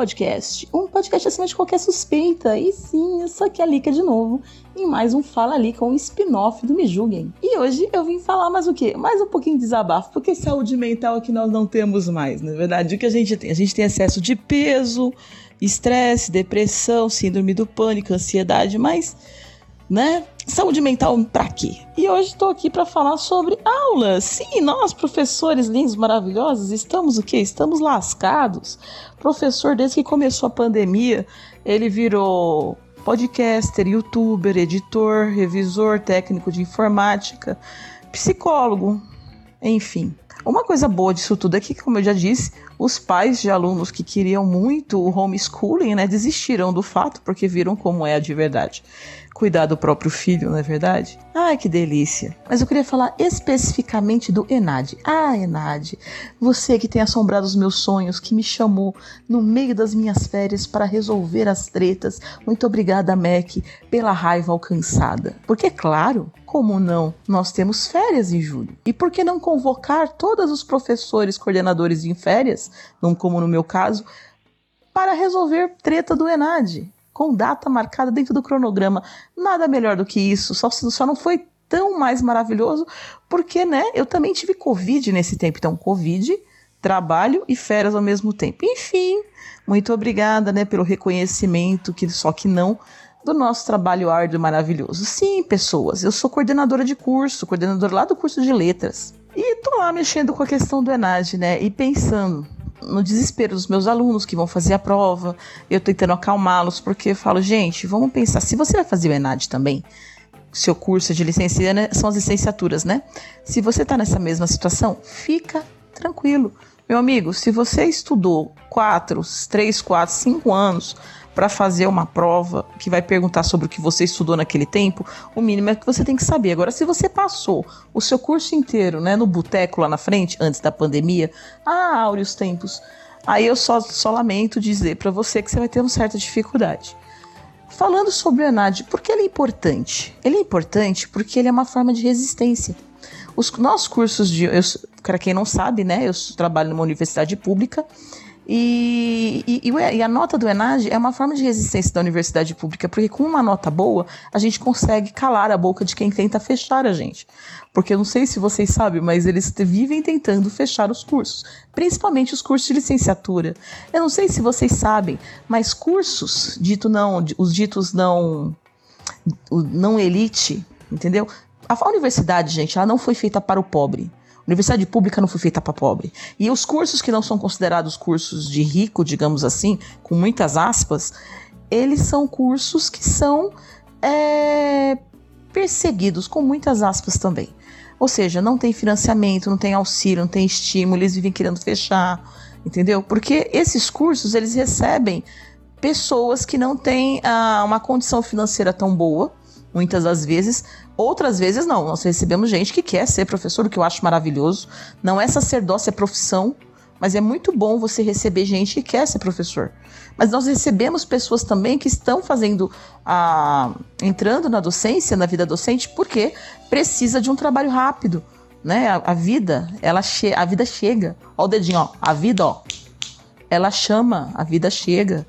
Podcast, um podcast acima de qualquer suspeita. E sim, eu sou aqui a Lika de novo, em mais um Fala Lika, um spin-off do Me Julguem. E hoje eu vim falar mais o quê? Mais um pouquinho de desabafo, porque saúde mental é que nós não temos mais, na é verdade. O que a gente tem? A gente tem excesso de peso, estresse, depressão, síndrome do pânico, ansiedade, mas né? Saúde mental para quê? E hoje estou aqui para falar sobre aulas. Sim, nós, professores lindos, maravilhosos, estamos o quê? Estamos lascados. Professor, desde que começou a pandemia, ele virou podcaster, youtuber, editor, revisor, técnico de informática, psicólogo, enfim. Uma coisa boa disso tudo é que, como eu já disse, os pais de alunos que queriam muito o homeschooling, né, desistiram do fato porque viram como é de verdade cuidar do próprio filho, não é verdade? Ai, que delícia! Mas eu queria falar especificamente do Enad. Ah, Enad, você que tem assombrado os meus sonhos, que me chamou no meio das minhas férias para resolver as tretas. Muito obrigada, Mac, pela raiva alcançada. Porque, claro, como não? Nós temos férias em julho. E por que não convocar todos os professores coordenadores em férias, como no meu caso, para resolver treta do Enad? Com data marcada dentro do cronograma. Nada melhor do que isso, só, só não foi tão mais maravilhoso, porque, né, eu também tive Covid nesse tempo. Então, Covid, trabalho e férias ao mesmo tempo. Enfim, muito obrigada, né, pelo reconhecimento, que só que não do nosso trabalho árduo e maravilhoso. Sim, pessoas, eu sou coordenadora de curso, coordenadora lá do curso de letras. E tô lá mexendo com a questão do ENAD, né, e pensando, no desespero dos meus alunos que vão fazer a prova, eu tentando acalmá-los, porque eu falo, gente, vamos pensar, se você vai fazer o ENAD também, seu curso de licenciatura são as licenciaturas, né? Se você está nessa mesma situação, fica tranquilo. Meu amigo, se você estudou quatro, três, quatro, cinco anos para fazer uma prova que vai perguntar sobre o que você estudou naquele tempo, o mínimo é que você tem que saber. Agora, se você passou o seu curso inteiro, né, no boteco lá na frente, antes da pandemia, ah, áureos tempos, aí eu só, só lamento dizer para você que você vai ter uma certa dificuldade. Falando sobre o ENAD, por que ele é importante? Ele é importante porque ele é uma forma de resistência. Os nossos cursos de. Para quem não sabe, né? Eu trabalho numa universidade pública e, e, e, a nota do ENAD é uma forma de resistência da universidade pública, porque com uma nota boa, a gente consegue calar a boca de quem tenta fechar a gente. Porque eu não sei se vocês sabem, mas eles vivem tentando fechar os cursos, principalmente os cursos de licenciatura. Eu não sei se vocês sabem, mas cursos, dito não, os ditos não, não elite, entendeu? A universidade, gente, ela não foi feita para o pobre. Universidade pública não foi feita para pobre. E os cursos que não são considerados cursos de rico, digamos assim, com muitas aspas, eles são cursos que são é, perseguidos, com muitas aspas também. Ou seja, não tem financiamento, não tem auxílio, não tem estímulo, eles vivem querendo fechar, entendeu? Porque esses cursos eles recebem pessoas que não têm ah, uma condição financeira tão boa, muitas das vezes. Outras vezes não. Nós recebemos gente que quer ser professor, o que eu acho maravilhoso. Não é sacerdócio, é profissão. Mas é muito bom você receber gente que quer ser professor. Mas nós recebemos pessoas também que estão fazendo a. entrando na docência, na vida docente, porque precisa de um trabalho rápido. Né? A, a vida, ela che a vida chega. Ó o dedinho, ó. A vida, ó. Ela chama, a vida chega.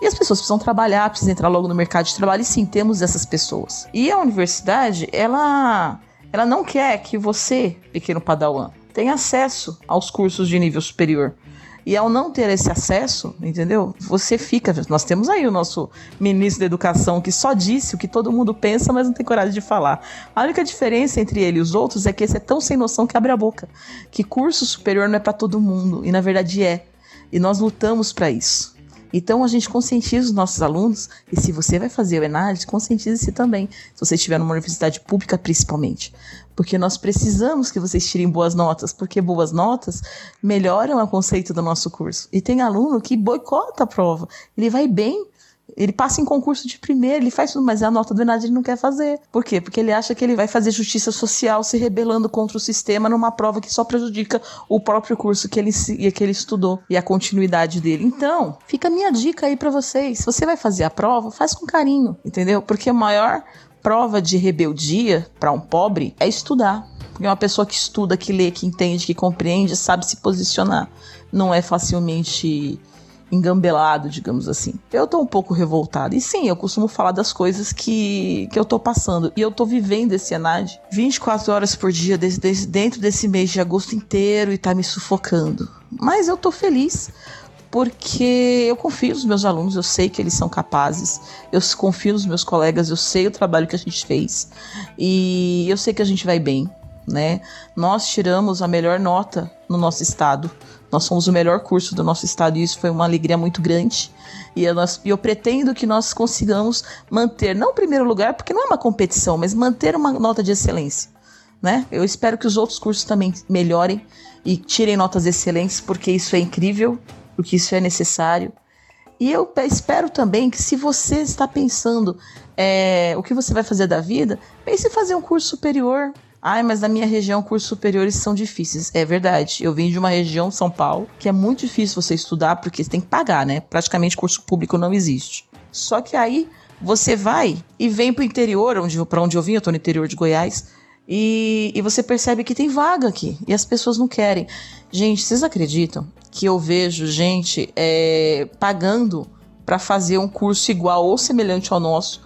E as pessoas precisam trabalhar, precisam entrar logo no mercado de trabalho, e sim, temos essas pessoas. E a universidade, ela, ela não quer que você, pequeno padawan, tenha acesso aos cursos de nível superior. E ao não ter esse acesso, entendeu? Você fica. Nós temos aí o nosso ministro da Educação que só disse o que todo mundo pensa, mas não tem coragem de falar. A única diferença entre ele e os outros é que esse é tão sem noção que abre a boca. Que curso superior não é para todo mundo. E na verdade é. E nós lutamos para isso. Então a gente conscientiza os nossos alunos, e se você vai fazer o ENAD, conscientize-se também, se você estiver numa universidade pública principalmente. Porque nós precisamos que vocês tirem boas notas, porque boas notas melhoram o conceito do nosso curso. E tem aluno que boicota a prova, ele vai bem, ele passa em concurso de primeiro, ele faz tudo, mas a nota do ENAD ele não quer fazer. Por quê? Porque ele acha que ele vai fazer justiça social se rebelando contra o sistema numa prova que só prejudica o próprio curso que ele, que ele estudou e a continuidade dele. Então, fica a minha dica aí para vocês. Se você vai fazer a prova, faz com carinho, entendeu? Porque a maior prova de rebeldia para um pobre é estudar. Porque uma pessoa que estuda, que lê, que entende, que compreende, sabe se posicionar. Não é facilmente engambelado, digamos assim. Eu tô um pouco revoltada. E sim, eu costumo falar das coisas que, que eu tô passando. E eu tô vivendo esse ENAD 24 horas por dia desde, desde, dentro desse mês de agosto inteiro e tá me sufocando. Mas eu tô feliz porque eu confio nos meus alunos, eu sei que eles são capazes, eu confio nos meus colegas, eu sei o trabalho que a gente fez e eu sei que a gente vai bem, né? Nós tiramos a melhor nota no nosso estado nós somos o melhor curso do nosso estado e isso foi uma alegria muito grande. E eu, nós, eu pretendo que nós consigamos manter, não o primeiro lugar, porque não é uma competição, mas manter uma nota de excelência. Né? Eu espero que os outros cursos também melhorem e tirem notas excelentes, porque isso é incrível, porque isso é necessário. E eu espero também que, se você está pensando é, o que você vai fazer da vida, pense em fazer um curso superior, Ai, mas na minha região cursos superiores são difíceis. É verdade. Eu vim de uma região, São Paulo, que é muito difícil você estudar porque você tem que pagar, né? Praticamente curso público não existe. Só que aí você vai e vem pro interior, onde, para onde eu vim, eu tô no interior de Goiás, e, e você percebe que tem vaga aqui e as pessoas não querem. Gente, vocês acreditam que eu vejo gente é, pagando para fazer um curso igual ou semelhante ao nosso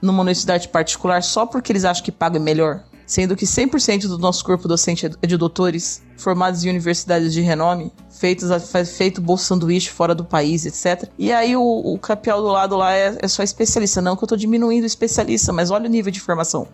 numa universidade particular só porque eles acham que paga melhor? Sendo que 100% do nosso corpo docente é de doutores formados em universidades de renome, feitos feito bolsa sanduíche fora do país, etc. E aí o, o capial do lado lá é, é só especialista. Não que eu estou diminuindo o especialista, mas olha o nível de formação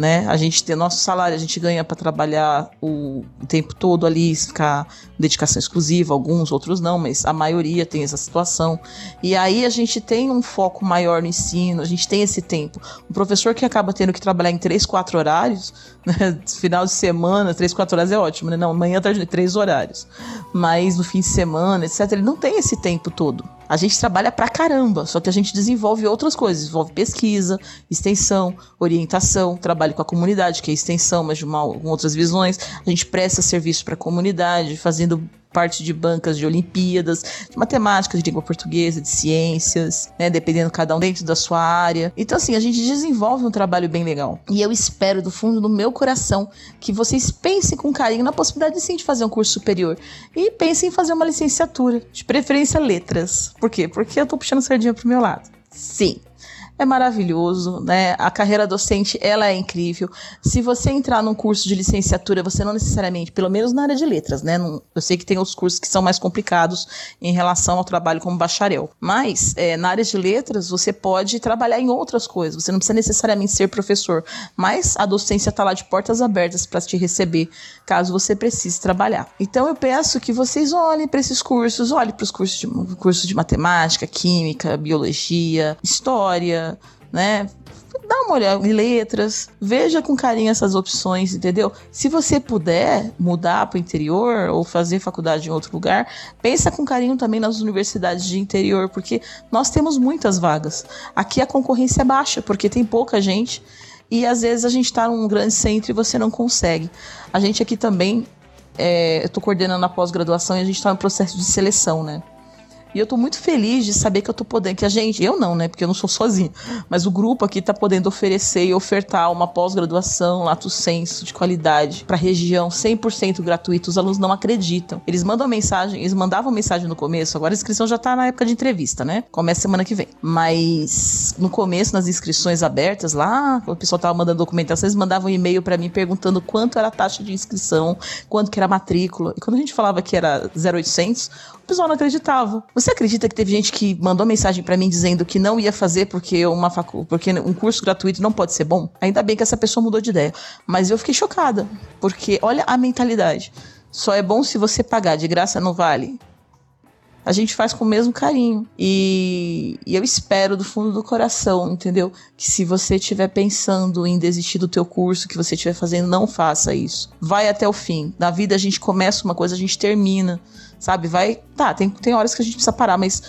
né? A gente tem nosso salário, a gente ganha para trabalhar o, o, tempo todo ali, ficar dedicação exclusiva, alguns, outros não, mas a maioria tem essa situação. E aí a gente tem um foco maior no ensino, a gente tem esse tempo. Um professor que acaba tendo que trabalhar em três, quatro horários, né? final de semana, três, quatro horas é ótimo, né? Não, manhã, tarde, três horários. Mas no fim de semana, etc., ele não tem esse tempo todo. A gente trabalha pra caramba, só que a gente desenvolve outras coisas, desenvolve pesquisa, extensão, orientação, trabalho com a comunidade, que é extensão, mas de uma, com outras visões. A gente presta serviço para a comunidade, fazendo parte de bancas de Olimpíadas, de matemática, de língua portuguesa, de ciências, né? Dependendo cada um dentro da sua área. Então, assim, a gente desenvolve um trabalho bem legal. E eu espero do fundo do meu coração que vocês pensem com carinho na possibilidade sim de fazer um curso superior. E pensem em fazer uma licenciatura, de preferência letras. Por quê? Porque eu tô puxando sardinha pro meu lado. Sim, é maravilhoso, né? A carreira docente, ela é incrível. Se você entrar num curso de licenciatura, você não necessariamente, pelo menos na área de letras, né? eu sei que tem os cursos que são mais complicados em relação ao trabalho como bacharel. Mas, é, na área de letras, você pode trabalhar em outras coisas. Você não precisa necessariamente ser professor. Mas a docência está lá de portas abertas para te receber, caso você precise trabalhar. Então, eu peço que vocês olhem para esses cursos, olhem para os cursos de, cursos de matemática, química, biologia, história, né? Dá uma olhada em letras, veja com carinho essas opções, entendeu? Se você puder mudar para o interior ou fazer faculdade em outro lugar, pensa com carinho também nas universidades de interior, porque nós temos muitas vagas. Aqui a concorrência é baixa, porque tem pouca gente e às vezes a gente está num grande centro e você não consegue. A gente aqui também, é, eu estou coordenando a pós-graduação e a gente está no processo de seleção, né? E eu tô muito feliz de saber que eu tô podendo, que a gente, eu não, né, porque eu não sou sozinha, mas o grupo aqui tá podendo oferecer e ofertar uma pós-graduação lato senso de qualidade para região 100% gratuito. Os alunos não acreditam. Eles mandam mensagem, eles mandavam mensagem no começo, agora a inscrição já tá na época de entrevista, né? Começa semana que vem. Mas no começo, nas inscrições abertas lá, o pessoal tava mandando documentação, eles mandavam um e-mail para mim perguntando quanto era a taxa de inscrição, quanto que era a matrícula. E quando a gente falava que era 0800, pessoal não acreditava. Você acredita que teve gente que mandou mensagem para mim dizendo que não ia fazer porque uma facu porque um curso gratuito não pode ser bom? Ainda bem que essa pessoa mudou de ideia. Mas eu fiquei chocada, porque olha a mentalidade. Só é bom se você pagar, de graça não vale a gente faz com o mesmo carinho. E, e, eu espero do fundo do coração, entendeu? Que se você estiver pensando em desistir do teu curso, que você estiver fazendo, não faça isso. Vai até o fim. Na vida a gente começa uma coisa, a gente termina, sabe? Vai. Tá, tem, tem horas que a gente precisa parar, mas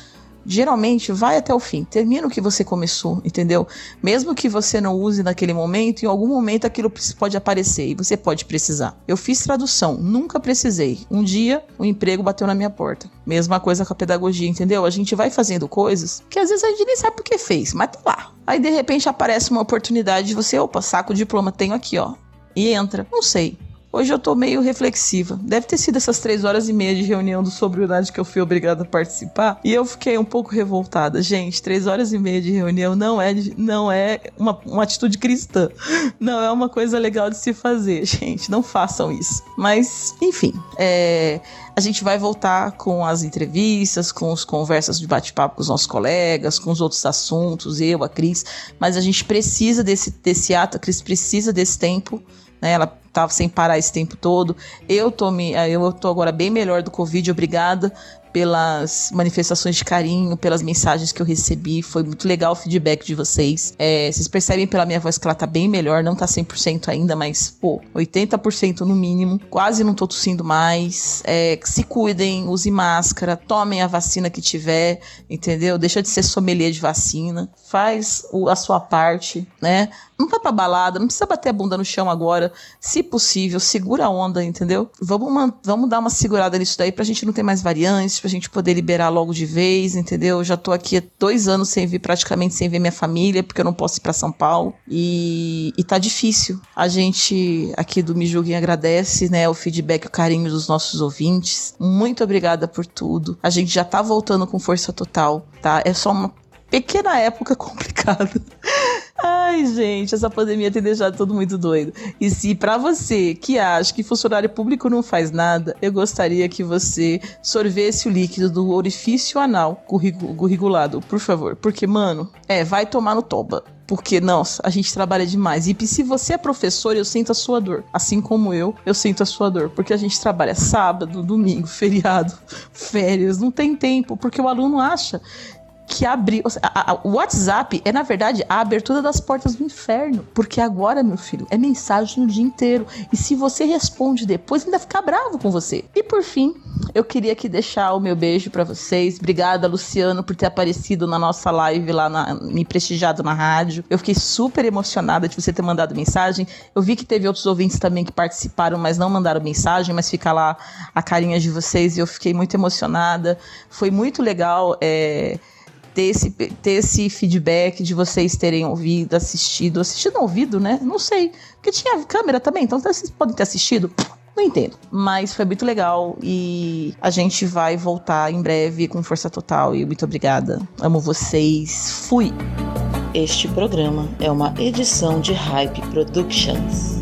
geralmente vai até o fim, termina o que você começou, entendeu? Mesmo que você não use naquele momento, em algum momento aquilo pode aparecer e você pode precisar. Eu fiz tradução, nunca precisei. Um dia o um emprego bateu na minha porta. Mesma coisa com a pedagogia, entendeu? A gente vai fazendo coisas que às vezes a gente nem sabe por que fez, mas tá lá. Aí de repente aparece uma oportunidade de você, opa, saco o diploma, tenho aqui, ó. e entra. Não sei. Hoje eu tô meio reflexiva. Deve ter sido essas três horas e meia de reunião do Sobriedade que eu fui obrigada a participar. E eu fiquei um pouco revoltada. Gente, três horas e meia de reunião não é, não é uma, uma atitude cristã. Não é uma coisa legal de se fazer, gente. Não façam isso. Mas, enfim. É, a gente vai voltar com as entrevistas, com as conversas de bate-papo com os nossos colegas, com os outros assuntos, eu, a Cris. Mas a gente precisa desse, desse ato, a Cris precisa desse tempo. Né? Ela tava sem parar esse tempo todo. Eu tô, me, eu tô agora bem melhor do Covid, obrigada pelas manifestações de carinho, pelas mensagens que eu recebi. Foi muito legal o feedback de vocês. É, vocês percebem pela minha voz que ela tá bem melhor, não tá 100% ainda, mas, pô, 80% no mínimo. Quase não tô tossindo mais. É, se cuidem, use máscara, tomem a vacina que tiver, entendeu? Deixa de ser sommelier de vacina. Faz o, a sua parte, né? Não vai pra balada, não precisa bater a bunda no chão agora. Se possível, segura a onda, entendeu? Vamos, vamos dar uma segurada nisso daí pra gente não ter mais variantes, pra gente poder liberar logo de vez, entendeu? Eu já tô aqui há dois anos sem vir, praticamente sem ver minha família, porque eu não posso ir pra São Paulo. E, e tá difícil. A gente aqui do Me Julguem agradece, né, o feedback, o carinho dos nossos ouvintes. Muito obrigada por tudo. A gente já tá voltando com força total, tá? É só uma pequena época complicada. Ai, gente, essa pandemia tem deixado todo muito doido. E se para você que acha que funcionário público não faz nada, eu gostaria que você sorvesse o líquido do orifício anal curriculado, por favor. Porque, mano, é, vai tomar no toba porque, nossa, a gente trabalha demais. E se você é professor, eu sinto a sua dor. Assim como eu, eu sinto a sua dor. Porque a gente trabalha sábado, domingo, feriado, férias, não tem tempo. Porque o aluno acha que abriu. O WhatsApp é, na verdade, a abertura das portas do inferno. Porque agora, meu filho, é mensagem o dia inteiro. E se você responde depois, ainda fica bravo com você. E por fim, eu queria aqui deixar o meu beijo para vocês. Obrigada, Luciano, por ter aparecido na nossa live lá, na, me prestigiado na rádio. Eu fiquei super emocionada de você ter mandado mensagem. Eu vi que teve outros ouvintes também que participaram, mas não mandaram mensagem, mas fica lá a carinha de vocês e eu fiquei muito emocionada. Foi muito legal. É ter esse, ter esse feedback de vocês terem ouvido, assistido, assistido ouvido, né? Não sei. Porque tinha câmera também, então vocês podem ter assistido. Não entendo. Mas foi muito legal e a gente vai voltar em breve com força total. E muito obrigada. Amo vocês. Fui! Este programa é uma edição de Hype Productions.